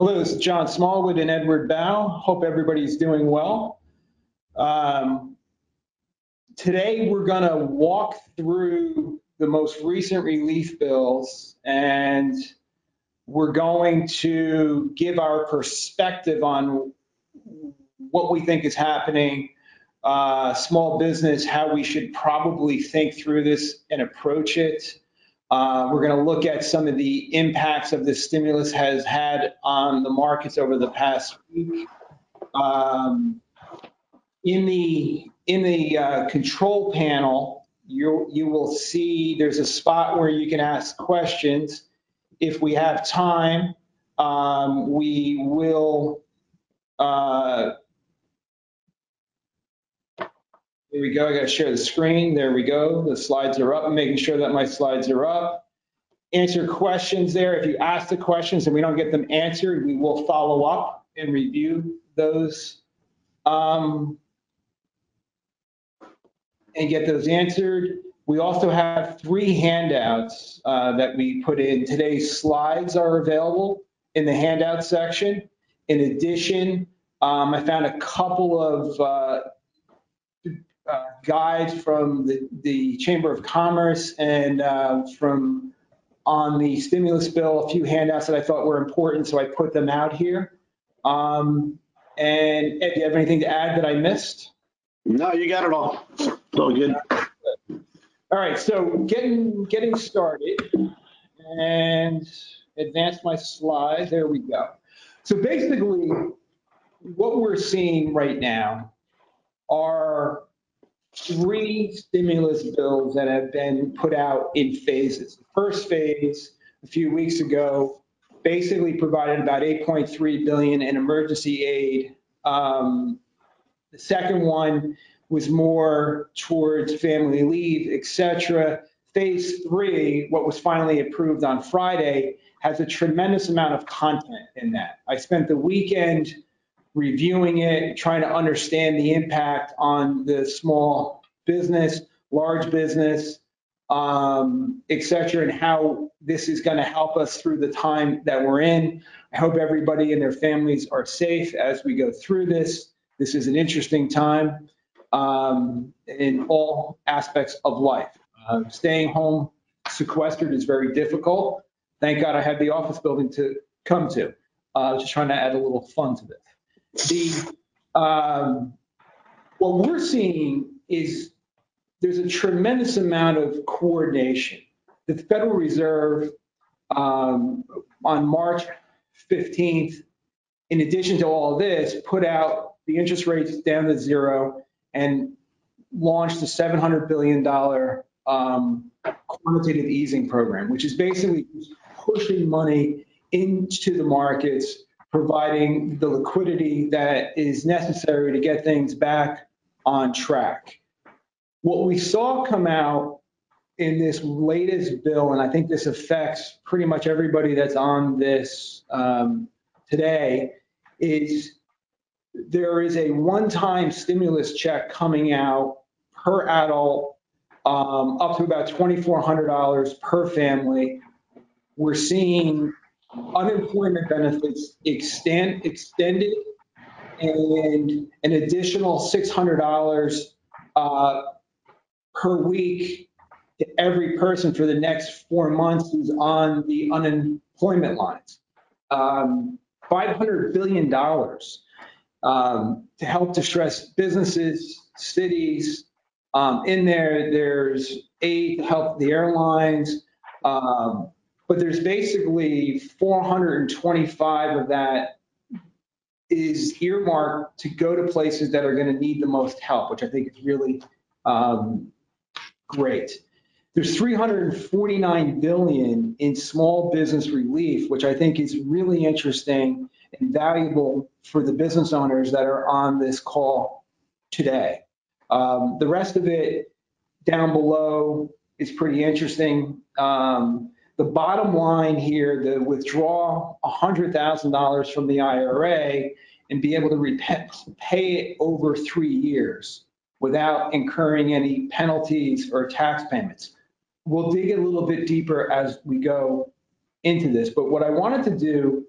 Hello, this is John Smallwood and Edward Bow. Hope everybody's doing well. Um, today, we're going to walk through the most recent relief bills and we're going to give our perspective on what we think is happening, uh, small business, how we should probably think through this and approach it. Uh, we're going to look at some of the impacts of the stimulus has had on the markets over the past week. Um, in the in the uh, control panel, you you will see there's a spot where you can ask questions. If we have time, um, we will. Uh, there we go. I got to share the screen. There we go. The slides are up. I'm making sure that my slides are up. Answer questions there. If you ask the questions and we don't get them answered, we will follow up and review those um, and get those answered. We also have three handouts uh, that we put in. Today's slides are available in the handout section. In addition, um, I found a couple of uh, uh, guides from the, the Chamber of Commerce and uh, from on the stimulus bill, a few handouts that I thought were important, so I put them out here. Um, and Ed, do you have anything to add that I missed? No, you got it all. It's all good. All right, so getting getting started and advance my slide. There we go. So basically, what we're seeing right now are three stimulus bills that have been put out in phases. The first phase, a few weeks ago, basically provided about 8.3 billion in emergency aid. Um, the second one was more towards family leave, etc. Phase three, what was finally approved on Friday, has a tremendous amount of content in that. I spent the weekend reviewing it, trying to understand the impact on the small business, large business, um, et cetera, and how this is going to help us through the time that we're in. I hope everybody and their families are safe as we go through this. This is an interesting time um, in all aspects of life. Uh, staying home sequestered is very difficult. Thank God I had the office building to come to. Uh, just trying to add a little fun to this. The um, what we're seeing is there's a tremendous amount of coordination. The Federal Reserve um, on March 15th, in addition to all this, put out the interest rates down to zero and launched a $700 billion um, quantitative easing program, which is basically pushing money into the markets providing the liquidity that is necessary to get things back on track. What we saw come out in this latest bill, and I think this affects pretty much everybody that's on this um, today, is there is a one-time stimulus check coming out per adult um, up to about $2,400 per family. We're seeing unemployment benefits extend, extended and an additional $600 uh, per week to every person for the next four months who's on the unemployment lines. Um, $500 billion um, to help distress businesses, cities. Um, in there, there's aid to help the airlines. Um, but there's basically 425 of that is earmarked to go to places that are going to need the most help, which I think is really um, great. There's 349 billion in small business relief, which I think is really interesting and valuable for the business owners that are on this call today. Um, the rest of it down below is pretty interesting. Um, the bottom line here, the withdraw $100,000 from the IRA and be able to repay pay it over three years without incurring any penalties or tax payments. We'll dig a little bit deeper as we go into this, but what I wanted to do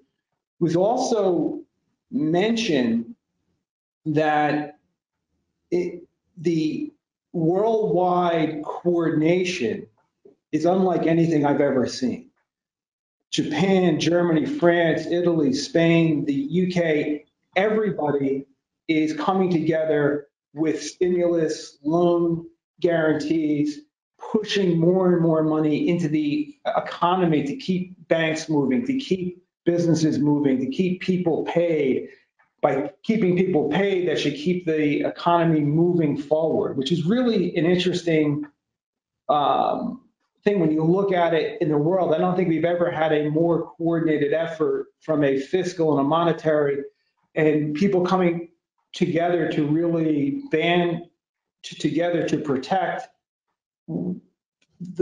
was also mention that it, the worldwide coordination is unlike anything I've ever seen. Japan, Germany, France, Italy, Spain, the UK, everybody is coming together with stimulus, loan guarantees, pushing more and more money into the economy to keep banks moving, to keep businesses moving, to keep people paid. By keeping people paid, that should keep the economy moving forward, which is really an interesting um, thing when you look at it in the world. I don't think we've ever had a more coordinated effort from a fiscal and a monetary and people coming together to really band to, together to protect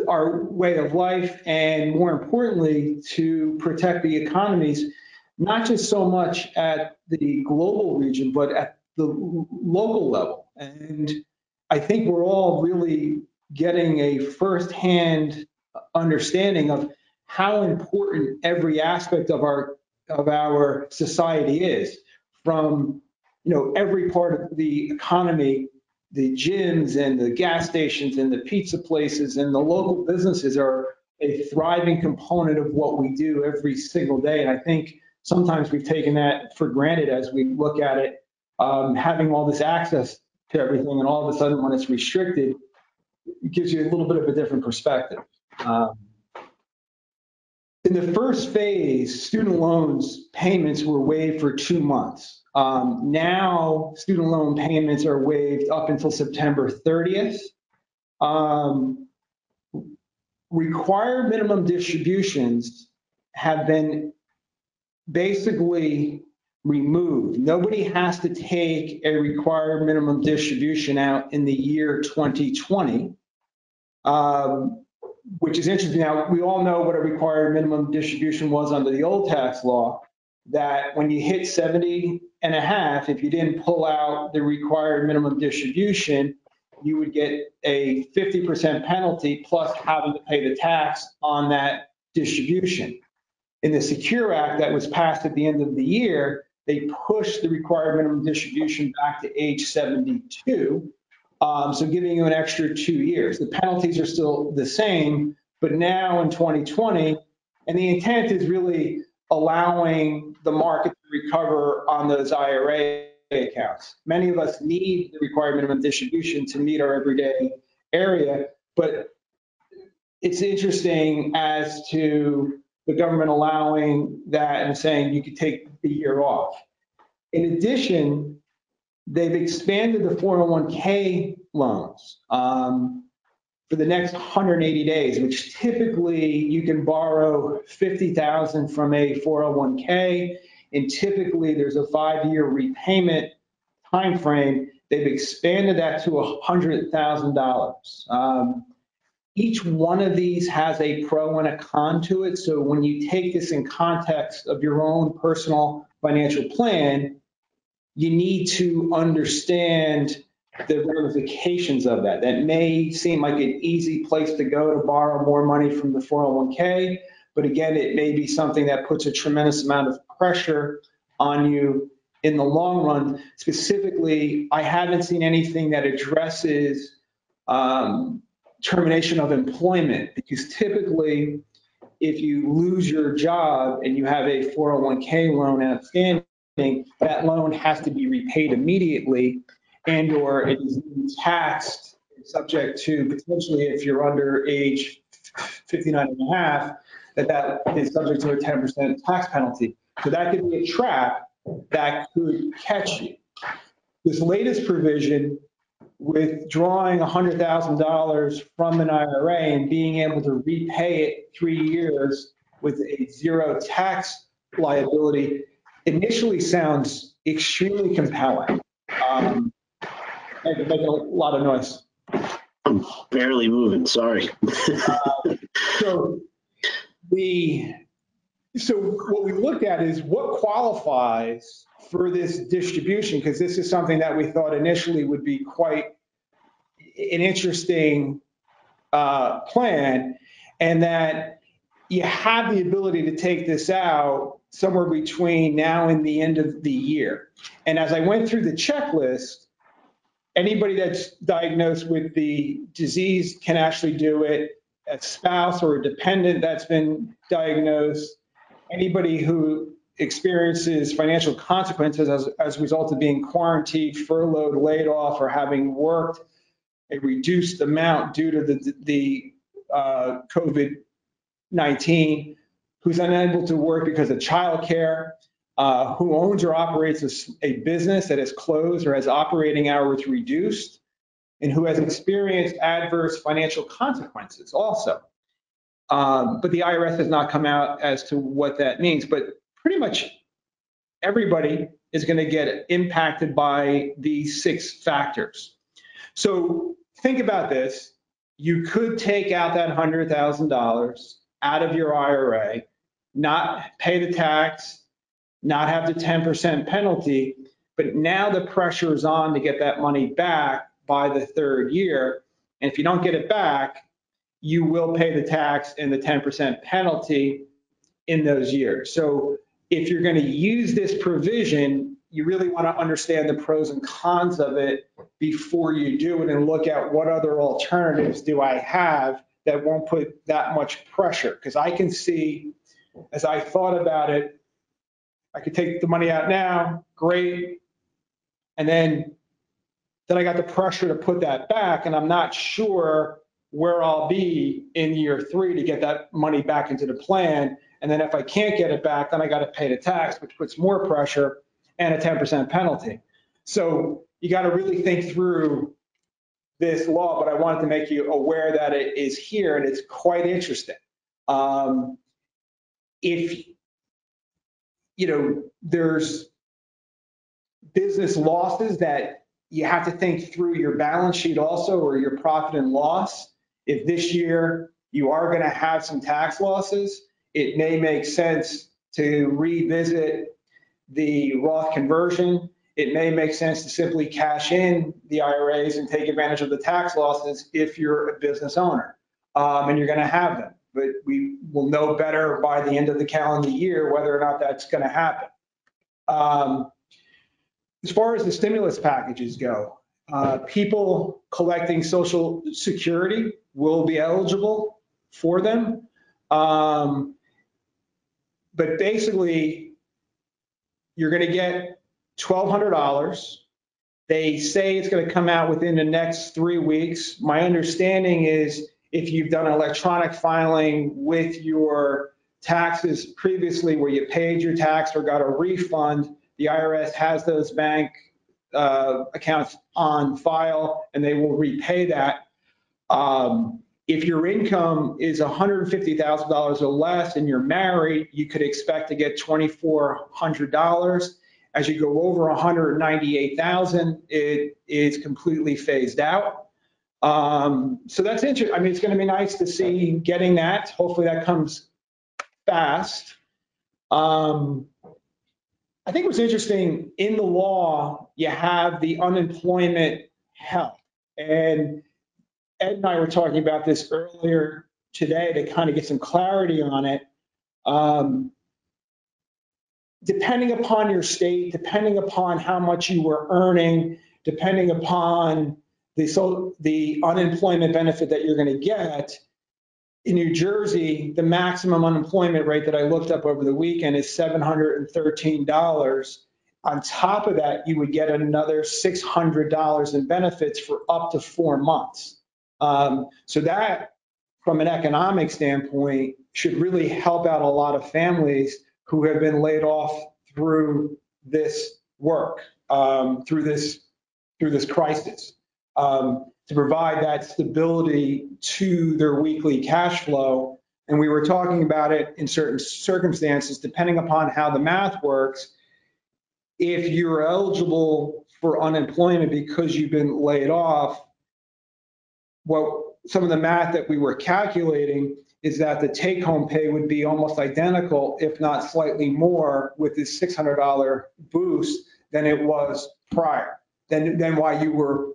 our way of life and more importantly to protect the economies not just so much at the global region but at the local level and i think we're all really getting a firsthand understanding of how important every aspect of our of our society is. From you know every part of the economy the gyms and the gas stations and the pizza places and the local businesses are a thriving component of what we do every single day. And i think sometimes we've taken that for granted as we look at it um, having all this access to everything and all of a sudden when it's restricted it gives you a little bit of a different perspective um, in the first phase, student loans payments were waived for two months. Um, now, student loan payments are waived up until September 30th. Um, required minimum distributions have been basically removed. Nobody has to take a required minimum distribution out in the year 2020. Um, which is interesting. Now, we all know what a required minimum distribution was under the old tax law, that when you hit 70 and a half, if you didn't pull out the required minimum distribution, you would get a 50% penalty plus having to pay the tax on that distribution. In the Secure Act that was passed at the end of the year, they pushed the required minimum distribution back to age 72 um, so giving you an extra two years. The penalties are still the same, but now in 2020, and the intent is really allowing the market to recover on those IRA accounts. Many of us need the required minimum distribution to meet our everyday area, but it's interesting as to the government allowing that and saying you could take the year off. In addition, they've expanded the 401k loans um, for the next 180 days, which typically you can borrow 50,000 from a 401k, and typically there's a five-year repayment time frame. They've expanded that to $100,000. Um, each one of these has a pro and a con to it. So when you take this in context of your own personal financial plan, you need to understand the ramifications of that. That may seem like an easy place to go to borrow more money from the 401k, but again, it may be something that puts a tremendous amount of pressure on you in the long run. Specifically, I haven't seen anything that addresses um, termination of employment because typically, if you lose your job and you have a 401k loan outstanding, that loan has to be repaid immediately and or it is taxed subject to potentially if you're under age 59 and a half, that that is subject to a 10% tax penalty. So that could be a trap that could catch you. This latest provision withdrawing $100,000 from an IRA and being able to repay it three years with a zero tax liability initially sounds extremely compelling. Um, make, a lot of noise. I'm barely moving, sorry. uh, so the so what we looked at is what qualifies for this distribution because this is something that we thought initially would be quite an interesting uh, plan and that you have the ability to take this out somewhere between now and the end of the year. And as I went through the checklist, anybody that's diagnosed with the disease can actually do it. A spouse or a dependent that's been diagnosed, anybody who experiences financial consequences as, as a result of being quarantined, furloughed, laid off, or having worked a reduced amount due to the, the uh, COVID-19, who's unable to work because of childcare, uh, who owns or operates a business that is closed or has operating hours reduced, and who has experienced adverse financial consequences also. Um, But the IRS has not come out as to what that means, but pretty much everybody is going to get impacted by these six factors. So think about this. You could take out that $100,000 out of your IRA, not pay the tax, not have the 10% penalty, but now the pressure is on to get that money back by the third year. And if you don't get it back, you will pay the tax and the 10% penalty in those years. So if you're going to use this provision, you really want to understand the pros and cons of it before you do it and look at what other alternatives do I have that won't put that much pressure. Because I can see, as I thought about it, I could take the money out now, great. And then, then I got the pressure to put that back and I'm not sure where I'll be in year three to get that money back into the plan. And then if I can't get it back, then I got to pay the tax, which puts more pressure and a 10% penalty. So you got to really think through this law, but I wanted to make you aware that it is here and it's quite interesting. Um, If, you know, there's business losses that you have to think through your balance sheet also or your profit and loss. If this year you are going to have some tax losses, it may make sense to revisit the Roth conversion. It may make sense to simply cash in the IRAs and take advantage of the tax losses if you're a business owner. Um, and you're going to have them. But we will know better by the end of the calendar year whether or not that's going to happen. Um, as far as the stimulus packages go, uh, people collecting Social Security will be eligible for them. Um, But basically, you're going to get $1,200. They say it's going to come out within the next three weeks. My understanding is if you've done electronic filing with your taxes previously where you paid your tax or got a refund, the IRS has those bank uh, accounts on file and they will repay that. Um, If your income is $150,000 or less and you're married, you could expect to get $2,400. As you go over 198,000, it is completely phased out. Um, So that's interesting. I mean, it's going to be nice to see getting that. Hopefully that comes fast. Um, I think what's interesting, in the law, you have the unemployment help. And Ed and I were talking about this earlier today to kind of get some clarity on it. Um, Depending upon your state, depending upon how much you were earning, depending upon the, so, the unemployment benefit that you're going to get, in New Jersey, the maximum unemployment rate that I looked up over the weekend is $713. On top of that, you would get another $600 in benefits for up to four months. Um, So that, from an economic standpoint, should really help out a lot of families who have been laid off through this work, um, through this, through this crisis. Um, to provide that stability to their weekly cash flow. And we were talking about it in certain circumstances, depending upon how the math works. If you're eligible for unemployment because you've been laid off, what some of the math that we were calculating is that the take-home pay would be almost identical, if not slightly more, with this $600 boost than it was prior, than, than why you were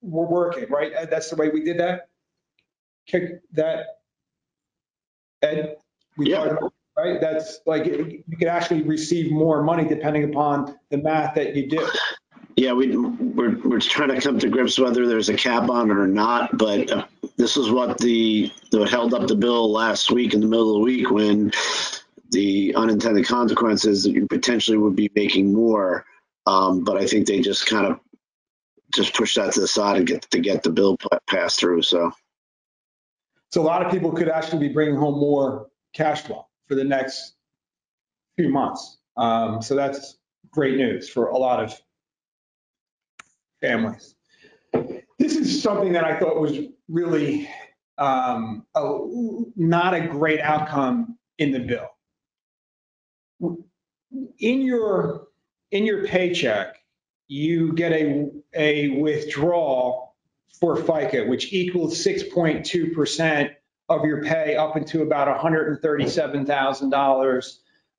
we're working, right? Uh, That's the way we did that? Kick that? Ed? we Yeah. talked about- right? That's like, you could actually receive more money depending upon the math that you do. Yeah, we, we're, we're trying to come to grips whether there's a cap on it or not, but uh, this is what the, that held up the bill last week in the middle of the week when the unintended consequences that you potentially would be making more. Um, but I think they just kind of just push that to the side and get, to get the bill passed through, so. So a lot of people could actually be bringing home more cash flow for the next few months. Um, So that's great news for a lot of families. This is something that I thought was really um, a- not a great outcome in the bill. In your, in your paycheck, you get a, a withdrawal for FICA, which equals 6.2% of your pay up into about $137,000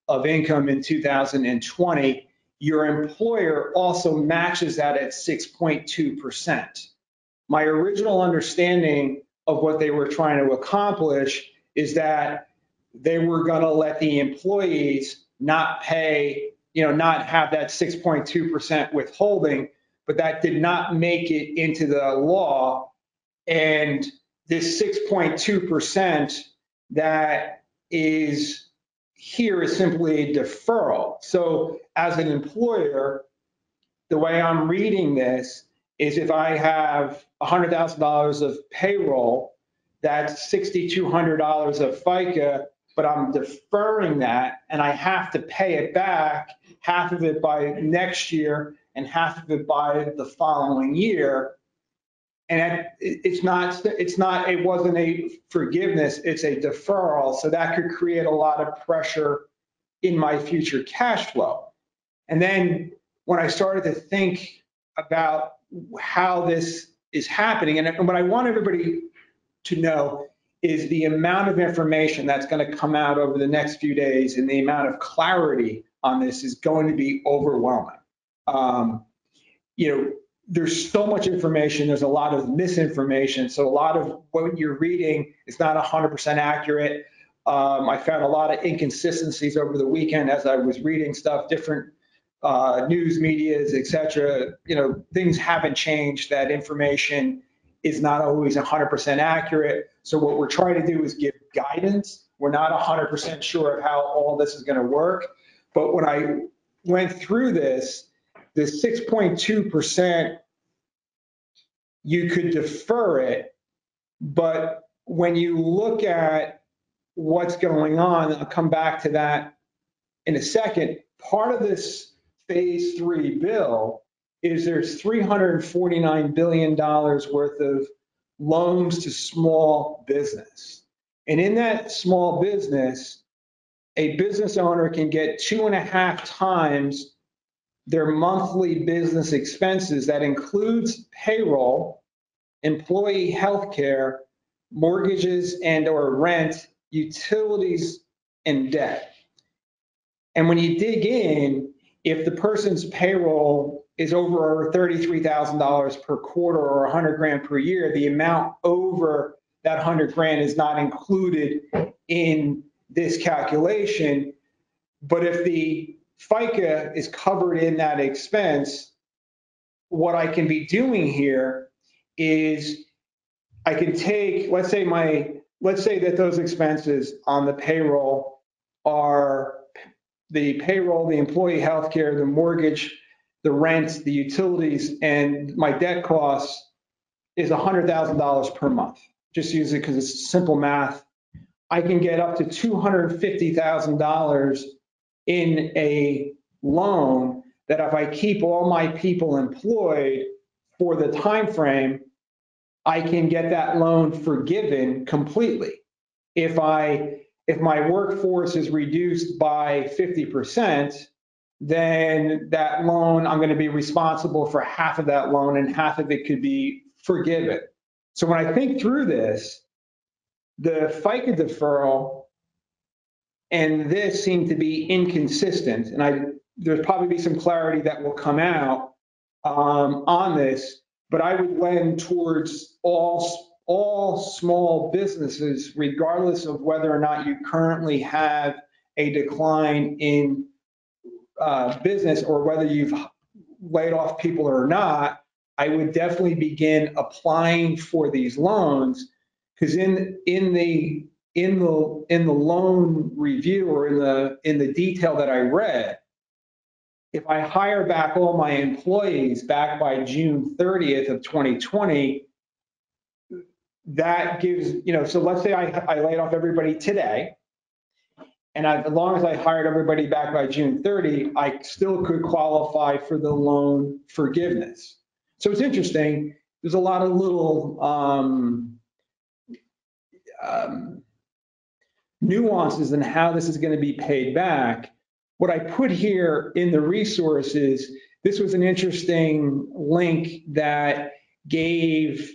of income in 2020. Your employer also matches that at 6.2%. My original understanding of what they were trying to accomplish is that they were going to let the employees not pay, you know, not have that 6.2% withholding, but that did not make it into the law. And this 6.2% that is here is simply a deferral. So as an employer, the way I'm reading this is if I have $100,000 of payroll, that's $6,200 of FICA, but I'm deferring that and I have to pay it back, half of it by next year and half of it by the following year. And it's not, it's not, it wasn't a forgiveness, it's a deferral. So that could create a lot of pressure in my future cash flow. And then when I started to think about how this is happening, and what I want everybody to know is the amount of information that's going to come out over the next few days and the amount of clarity on this is going to be overwhelming. Um, you know, there's so much information, there's a lot of misinformation. So a lot of what you're reading is not 100% accurate. Um, I found a lot of inconsistencies over the weekend as I was reading stuff, different uh, news medias, etc. You know, things haven't changed. That information is not always 100% accurate. So what we're trying to do is give guidance. We're not 100% sure of how all this is going to work. But when I went through this, the 6.2%, you could defer it. But when you look at what's going on, I'll come back to that in a second. Part of this phase three bill is there's $349 billion worth of loans to small business. And in that small business, a business owner can get two and a half times their monthly business expenses. That includes payroll, employee health care, mortgages and or rent, utilities, and debt. And when you dig in, if the person's payroll is over $33,000 per quarter or 100 grand per year, the amount over that 100 grand is not included in this calculation. But if the FICA is covered in that expense, what I can be doing here is I can take, let's say my, let's say that those expenses on the payroll are the payroll, the employee health care, the mortgage, the rent, the utilities, and my debt costs is $100,000 per month. Just use it because it's simple math. I can get up to $250,000 in a loan that if I keep all my people employed for the time frame, I can get that loan forgiven completely. If I if my workforce is reduced by 50%, then that loan, I'm going to be responsible for half of that loan and half of it could be forgiven. So when I think through this, the FICA deferral and this seem to be inconsistent. And I, there's probably be some clarity that will come out um, on this, but I would lend towards all all small businesses, regardless of whether or not you currently have a decline in uh, business or whether you've laid off people or not, I would definitely begin applying for these loans. Because in, in the, in the, in the loan review or in the, in the detail that I read, if I hire back all my employees back by June 30th of 2020, that gives, you know, so let's say I, I laid off everybody today. And I- as long as I hired everybody back by June 30, I still could qualify for the loan forgiveness. So it's interesting. There's a lot of little um, um, nuances in how this is going to be paid back. What I put here in the resources, this was an interesting link that gave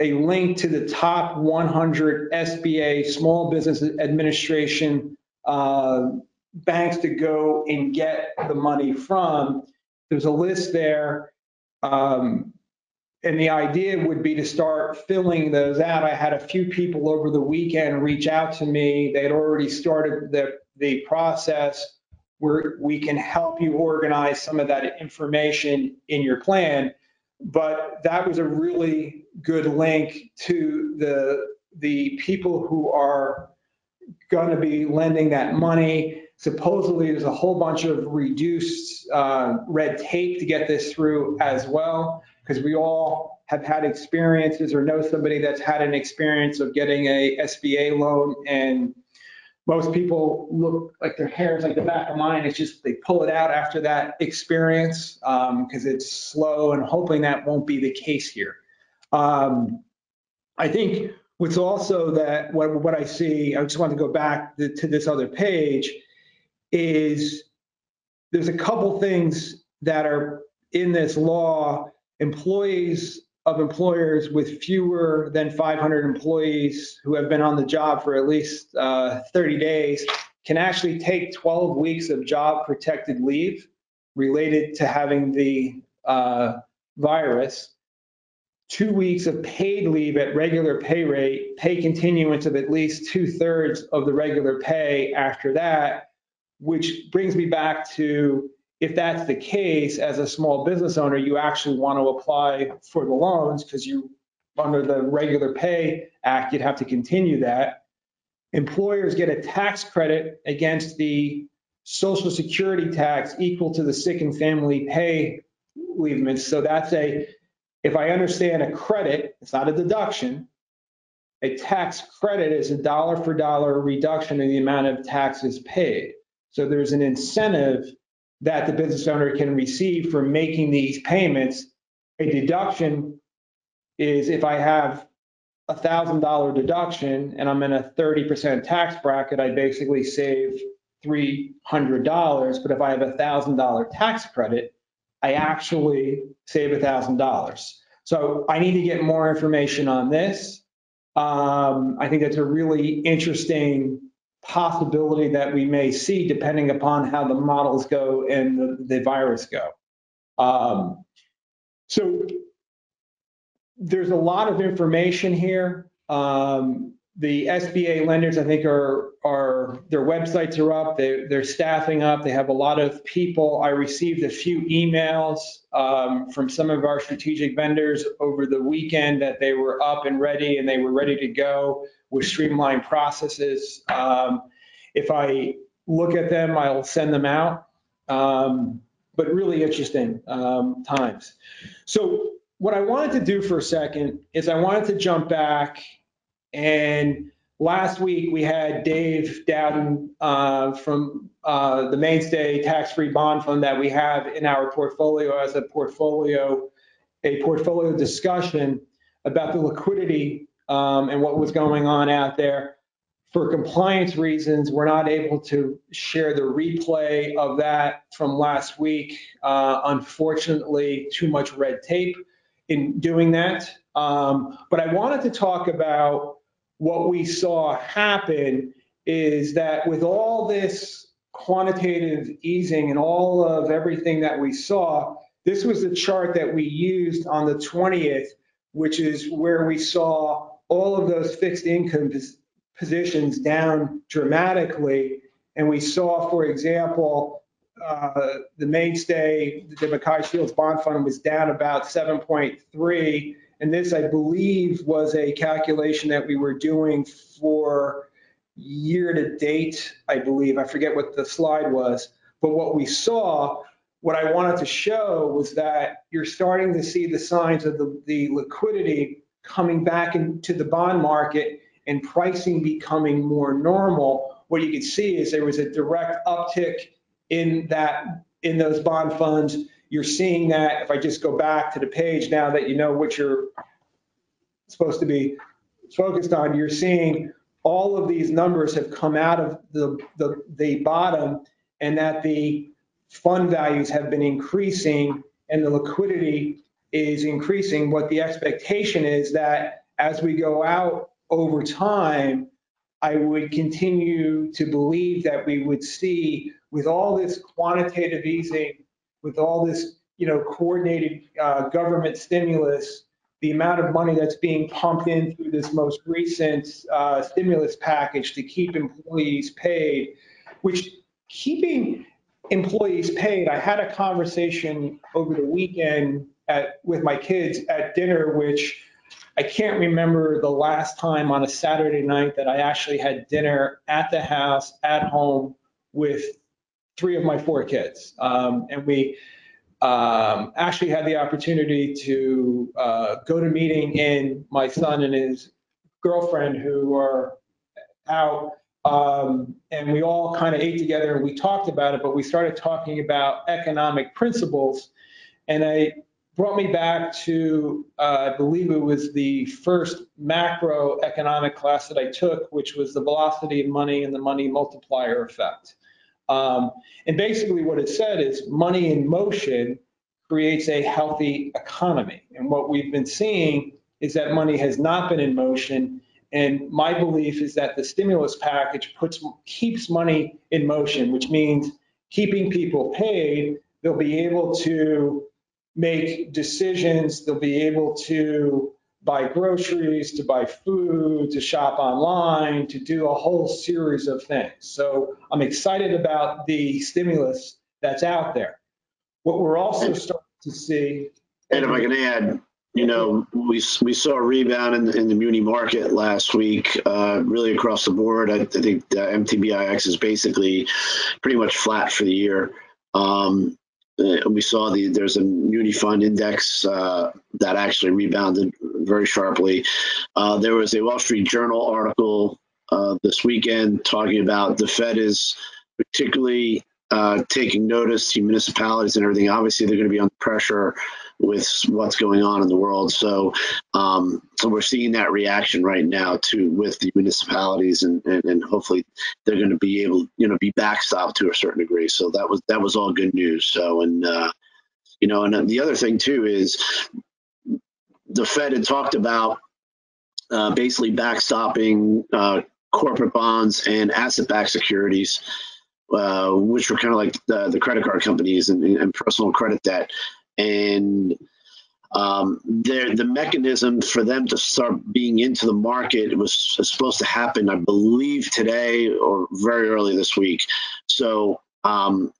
a link to the top 100 SBA Small Business Administration uh, banks to go and get the money from. There's a list there. Um, And the idea would be to start filling those out. I had a few people over the weekend reach out to me. They had already started the, the process where we can help you organize some of that information in your plan. But that was a really good link to the, the people who are going to be lending that money. Supposedly, there's a whole bunch of reduced uh, red tape to get this through as well, because we all have had experiences or know somebody that's had an experience of getting a SBA loan and most people look like their hair is like the back of mine. It's just they pull it out after that experience because it's slow and hoping that won't be the case here. Um, I think what's also that what, what I see, I just want to go back to, to this other page, is there's a couple things that are in this law. Employees of employers with fewer than 500 employees who have been on the job for at least uh, 30 days can actually take 12 weeks of job protected leave related to having the uh, virus, two weeks of paid leave at regular pay rate, pay continuance of at least two thirds of the regular pay after that, which brings me back to if that's the case, as a small business owner, you actually want to apply for the loans because you, under the regular pay act, you'd have to continue that. Employers get a tax credit against the social security tax equal to the sick and family pay leavement. So that's a, if I understand a credit, it's not a deduction. A tax credit is a dollar for dollar reduction in the amount of taxes paid. So there's an incentive that the business owner can receive for making these payments. A deduction is if I have a thousand dollar deduction and I'm in a 30% tax bracket, I basically save $300. But if I have a thousand dollar tax credit, I actually save a thousand dollars. So I need to get more information on this. Um, I think that's a really interesting possibility that we may see depending upon how the models go and the, the virus go. Um, so there's a lot of information here. Um, the SBA lenders, I think, are are their websites are up. They, they're staffing up. They have a lot of people. I received a few emails um, from some of our strategic vendors over the weekend that they were up and ready and they were ready to go with streamlined processes. Um, if I look at them, I'll send them out. Um, but really interesting um, times. So what I wanted to do for a second is I wanted to jump back and last week we had Dave Dowden uh, from uh, the Mainstay Tax-Free Bond Fund that we have in our portfolio as a portfolio, a portfolio discussion about the liquidity um, and what was going on out there. For compliance reasons, we're not able to share the replay of that from last week. Uh, unfortunately, too much red tape in doing that. Um, but I wanted to talk about what we saw happen is that with all this quantitative easing and all of everything that we saw, this was the chart that we used on the 20th, which is where we saw all of those fixed income positions down dramatically. And we saw, for example, uh, the mainstay, the MacKay Shields Bond Fund was down about 7.3. And this, I believe, was a calculation that we were doing for year to date, I believe. I forget what the slide was. But what we saw, what I wanted to show was that you're starting to see the signs of the, the liquidity coming back into the bond market and pricing becoming more normal. What you can see is there was a direct uptick in that, in those bond funds. You're seeing that, if I just go back to the page now that you know what you're supposed to be focused on, you're seeing all of these numbers have come out of the, the, the bottom and that the fund values have been increasing and the liquidity is increasing. What the expectation is that as we go out over time, I would continue to believe that we would see with all this quantitative easing, with all this, you know, coordinated uh, government stimulus, the amount of money that's being pumped in through this most recent uh, stimulus package to keep employees paid, which keeping employees paid, I had a conversation over the weekend at, with my kids at dinner, which I can't remember the last time on a Saturday night that I actually had dinner at the house, at home, with three of my four kids. Um, and we um, actually had the opportunity to uh, go to meeting in my son and his girlfriend who are out. Um, and we all kind of ate together and we talked about it, but we started talking about economic principles. And I brought me back to, uh, I believe it was the first macroeconomic class that I took, which was the velocity of money and the money multiplier effect. Um, and basically what it said is money in motion creates a healthy economy. And what we've been seeing is that money has not been in motion. And my belief is that the stimulus package puts keeps money in motion, which means keeping people paid. They'll be able to make decisions. They'll be able to buy groceries, to buy food, to shop online, to do a whole series of things. So I'm excited about the stimulus that's out there. What we're also starting to see. And if I can add, you know, we, we saw a rebound in, in the muni market last week, uh, really across the board. I, I think uh, MTBIX is basically pretty much flat for the year. Um, uh, we saw the there's a muni fund index uh, that actually rebounded very sharply. Uh, there was a Wall Street Journal article uh, this weekend talking about the Fed is particularly uh, taking notice to municipalities and everything. Obviously, they're going to be under pressure with what's going on in the world. So, um, so we're seeing that reaction right now to with the municipalities, and, and, and hopefully they're going to be able, you know, be backstopped to a certain degree. So that was that was all good news. So, and uh, you know, and the other thing too is the Fed had talked about uh, basically backstopping uh, corporate bonds and asset-backed securities. Uh, which were kind of like the, the credit card companies and, and, personal credit debt. And um, the mechanism for them to start being into the market was supposed to happen, I believe, today or very early this week. So um,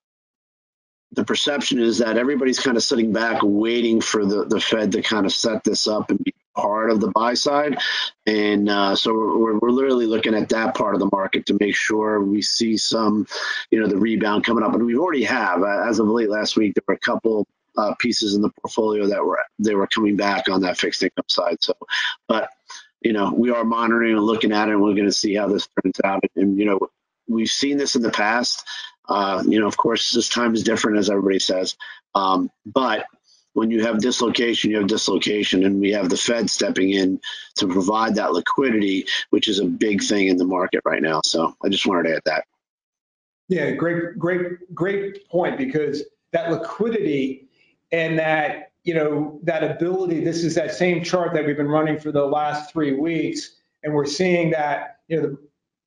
the perception is that everybody's kind of sitting back waiting for the, the Fed to kind of set this up and be part of the buy side. And uh, so we're, we're literally looking at that part of the market to make sure we see some, you know, the rebound coming up. And we already have. As of late last week, there were a couple uh, pieces in the portfolio that were they were coming back on that fixed income side. So, but you know, we are monitoring and looking at it, and we're going to see how this turns out. And you know, we've seen this in the past. Uh, you know, of course, this time is different, as everybody says. Um, but when you have dislocation, you have dislocation, and we have the Fed stepping in to provide that liquidity, which is a big thing in the market right now. So I just wanted to add that. Yeah, great, great, great point because that liquidity and that you know that ability. This is that same chart that we've been running for the last three weeks, and we're seeing that you know the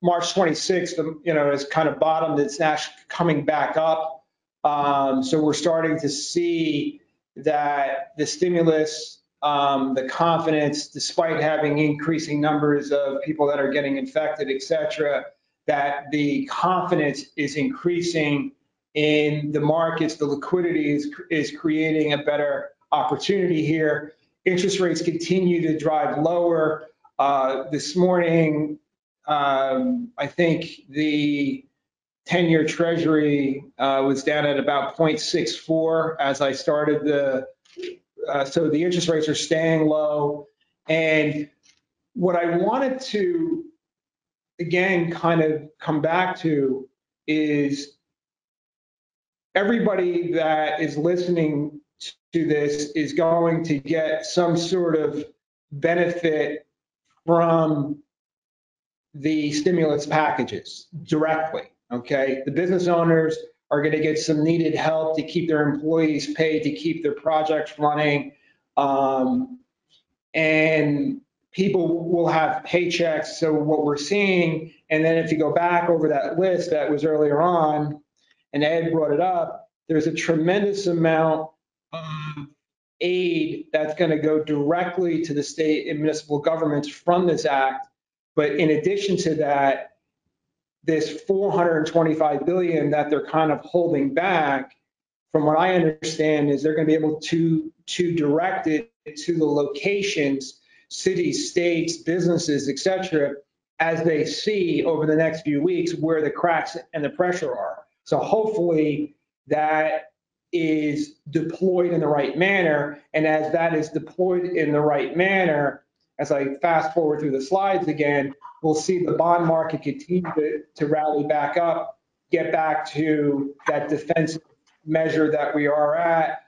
March 26th, you know, is kind of bottomed. It's now coming back up. Um, so we're starting to see that the stimulus, um, the confidence, despite having increasing numbers of people that are getting infected, et cetera, that the confidence is increasing in the markets, the liquidity is, is creating a better opportunity here. Interest rates continue to drive lower. Uh, This morning, um, I think the 10-year treasury uh, was down at about 0.64 as I started the, uh, so the interest rates are staying low. And what I wanted to, again, kind of come back to is everybody that is listening to this is going to get some sort of benefit from the stimulus packages directly, okay? The business owners are going to get some needed help to keep their employees paid, to keep their projects running. Um, and people will have paychecks. So what we're seeing, and then if you go back over that list that was earlier on, and Ed brought it up, there's a tremendous amount of aid that's going to go directly to the state and municipal governments from this act. But in addition to that, this 425 billion that they're kind of holding back, from what I understand, is they're going to be able to, to direct it to the locations, cities, states, businesses, etc., as they see over the next few weeks where the cracks and the pressure are. So hopefully that is deployed in the right manner. And as that is deployed in the right manner, as I fast forward through the slides again, we'll see the bond market continue to, to rally back up, get back to that defensive measure that we are at.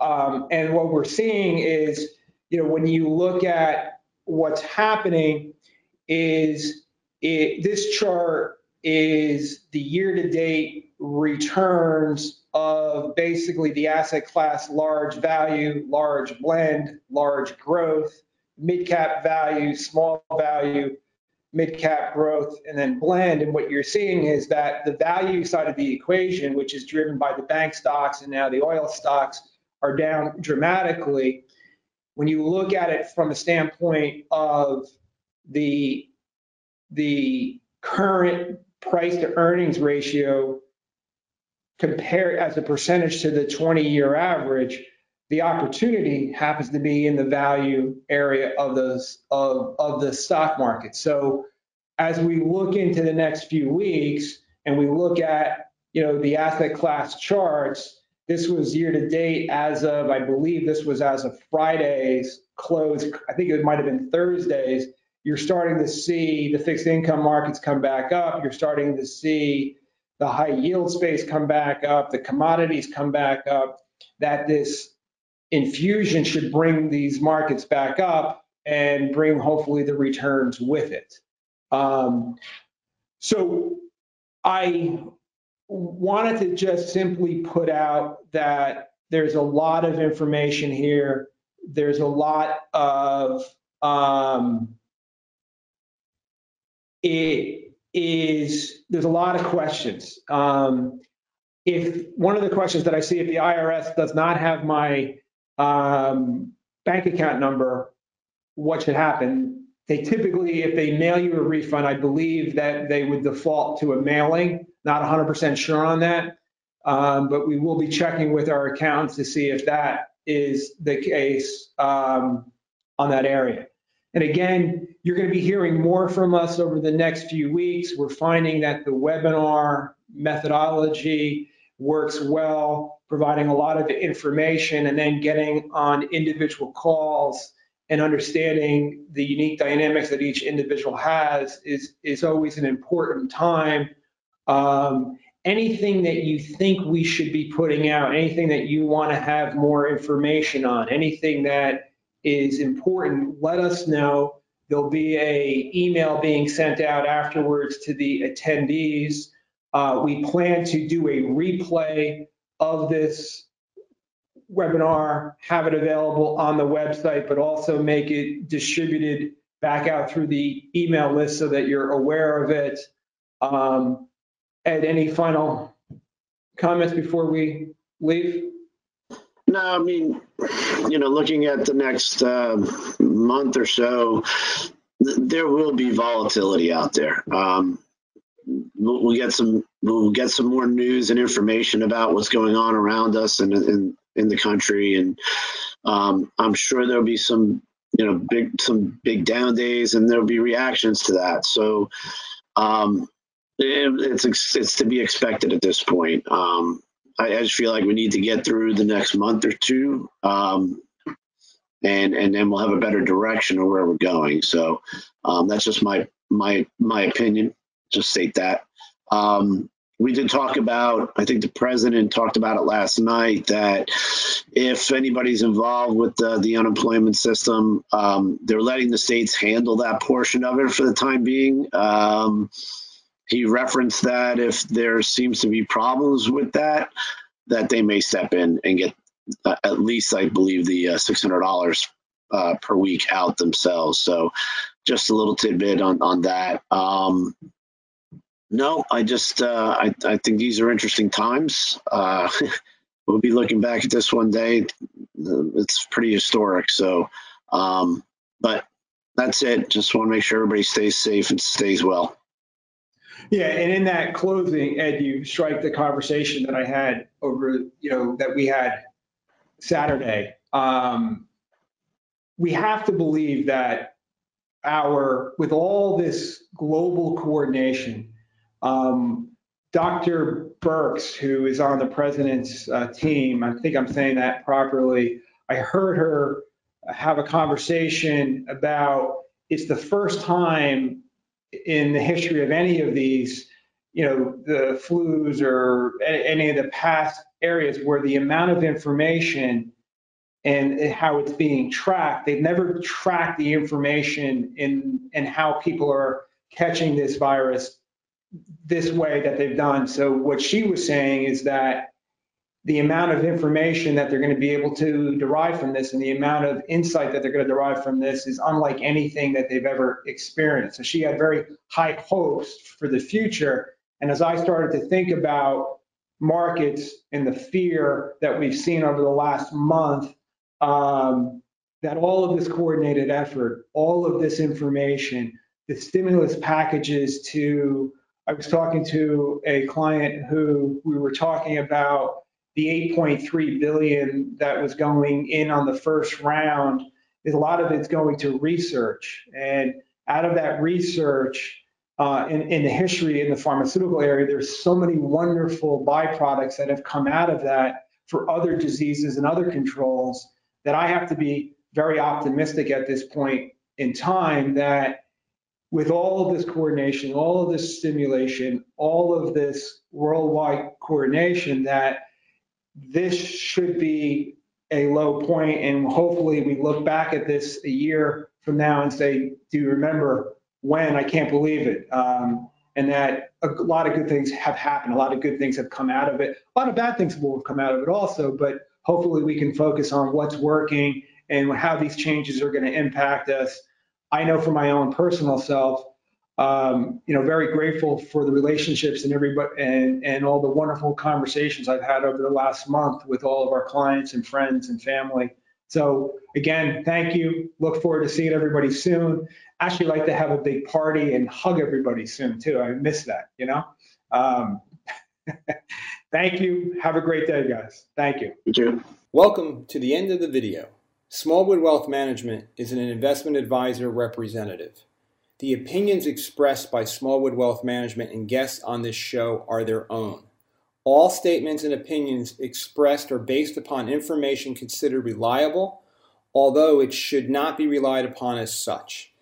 Um, and what we're seeing is, you know, when you look at what's happening is it, this chart is the year-to-date returns of basically the asset class large value, large blend, large growth, mid-cap value, small value, mid-cap growth, and then blend. And what you're seeing is that the value side of the equation, which is driven by the bank stocks and now the oil stocks, are down dramatically. When you look at it from a standpoint of the, the current price to earnings ratio compared as a percentage to the 20-year average, the opportunity happens to be in the value area of those of, of the stock market. So as we look into the next few weeks and we look at you know the asset class charts, this was year to date as of I believe this was as of Friday's close. I think it might have been Thursdays. You're starting to see the fixed income markets come back up. You're starting to see the high yield space come back up, the commodities come back up. That this infusion should bring these markets back up and bring hopefully the returns with it. Um, so I wanted to just simply put out that there's a lot of information here. There's a lot of, um, it is, there's a lot of questions. Um, if one of the questions that I see, if the IRS does not have my um, bank account number, what should happen? They typically, if they mail you a refund, I believe that they would default to a mailing. Not 100% sure on that, um, but we will be checking with our accountants to see if that is the case um, on that area. And again, you're going to be hearing more from us over the next few weeks. We're finding that the webinar methodology works well, providing a lot of information and then getting on individual calls and understanding the unique dynamics that each individual has is, is always an important time. Um, anything that you think we should be putting out, anything that you want to have more information on, anything that is important, let us know. There'll be a email being sent out afterwards to the attendees. Uh, we plan to do a replay of this webinar, have it available on the website, but also make it distributed back out through the email list so that you're aware of it. Um, Ed, any final comments before we leave? No, I mean, you know, looking at the next uh, month or so, th- there will be volatility out there. Um, we'll, we'll get some we'll get some more news and information about what's going on around us and in in the country, and um, I'm sure there'll be some you know big some big down days, and there'll be reactions to that. So um, it, it's it's to be expected at this point. Um, I, I, just feel like we need to get through the next month or two. Um, and and then we'll have a better direction of where we're going. So um, that's just my my my opinion. Just state that. Um, we did talk about. I think the president talked about it last night that if anybody's involved with the, the unemployment system, um, they're letting the states handle that portion of it for the time being. Um, he referenced that if there seems to be problems with that, that they may step in and get uh, at least I believe the uh, $600 uh, per week out themselves. So just a little tidbit on, on that. Um, no, I just, uh, I, I think these are interesting times. Uh, we'll be looking back at this one day. It's pretty historic. So, um, but that's it. Just want to make sure everybody stays safe and stays well. Yeah, and in that closing, Ed, you strike the conversation that I had over, you know, that we had Saturday. Um, we have to believe that our, with all this global coordination, um, Dr. Birx, who is on the president's uh, team, I think I'm saying that properly. I heard her have a conversation about it's the first time in the history of any of these, you know, the flus or any of the past areas where the amount of information and how it's being tracked, they've never tracked the information in and how people are catching this virus this way that they've done. So what she was saying is that the amount of information that they're going to be able to derive from this and the amount of insight that they're going to derive from this is unlike anything that they've ever experienced. So she had very high hopes for the future. And as I started to think about markets and the fear that we've seen over the last month, um, that all of this coordinated effort, all of this information, the stimulus packages to, I was talking to a client who we were talking about the 8.3 billion that was going in on the first round is a lot of it's going to research. And out of that research, uh, in, in the history in the pharmaceutical area, there's so many wonderful byproducts that have come out of that for other diseases and other controls that I have to be very optimistic at this point in time that with all of this coordination, all of this stimulation, all of this worldwide coordination, that this should be a low point, and hopefully we look back at this a year from now and say, do you remember when? I can't believe it. Um, and that a lot of good things have happened. A lot of good things have come out of it. A lot of bad things will have come out of it also, but hopefully we can focus on what's working and how these changes are going to impact us. I know for my own personal self, um, you know, very grateful for the relationships and everybody and, and all the wonderful conversations I've had over the last month with all of our clients and friends and family. So again, thank you. Look forward to seeing everybody soon. Actually, like to have a big party and hug everybody soon too. I miss that, you know. Um, thank you. Have a great day, guys. Thank you. You too. Welcome to the end of the video. Smallwood Wealth Management is an investment advisor representative. The opinions expressed by Smallwood Wealth Management and guests on this show are their own. All statements and opinions expressed are based upon information considered reliable, although it should not be relied upon as such.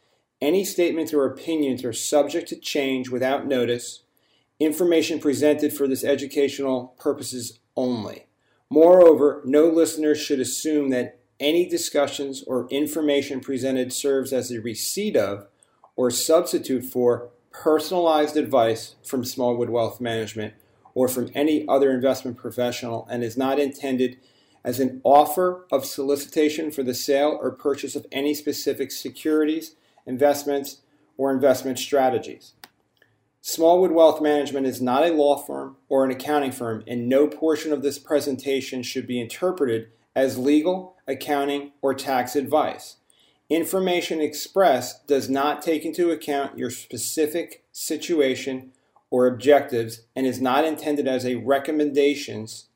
Any statements or opinions are subject to change without notice. Information presented for this educational purposes only. Moreover, no listener should assume that any discussions or information presented serves as a receipt of or substitute for personalized advice from Smallwood Wealth Management or from any other investment professional and is not intended as an offer of solicitation for the sale or purchase of any specific securities, investments, or investment strategies. Smallwood Wealth Management is not a law firm or an accounting firm, and no portion of this presentation should be interpreted as legal, accounting, or tax advice. Information expressed does not take into account your specific situation or objectives and is not intended as a recommendations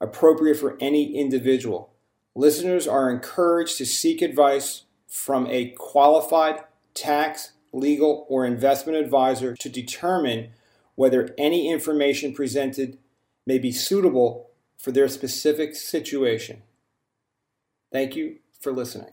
appropriate for any individual. Listeners are encouraged to seek advice from a qualified tax, legal, or investment advisor to determine whether any information presented may be suitable for their specific situation. Thank you for listening.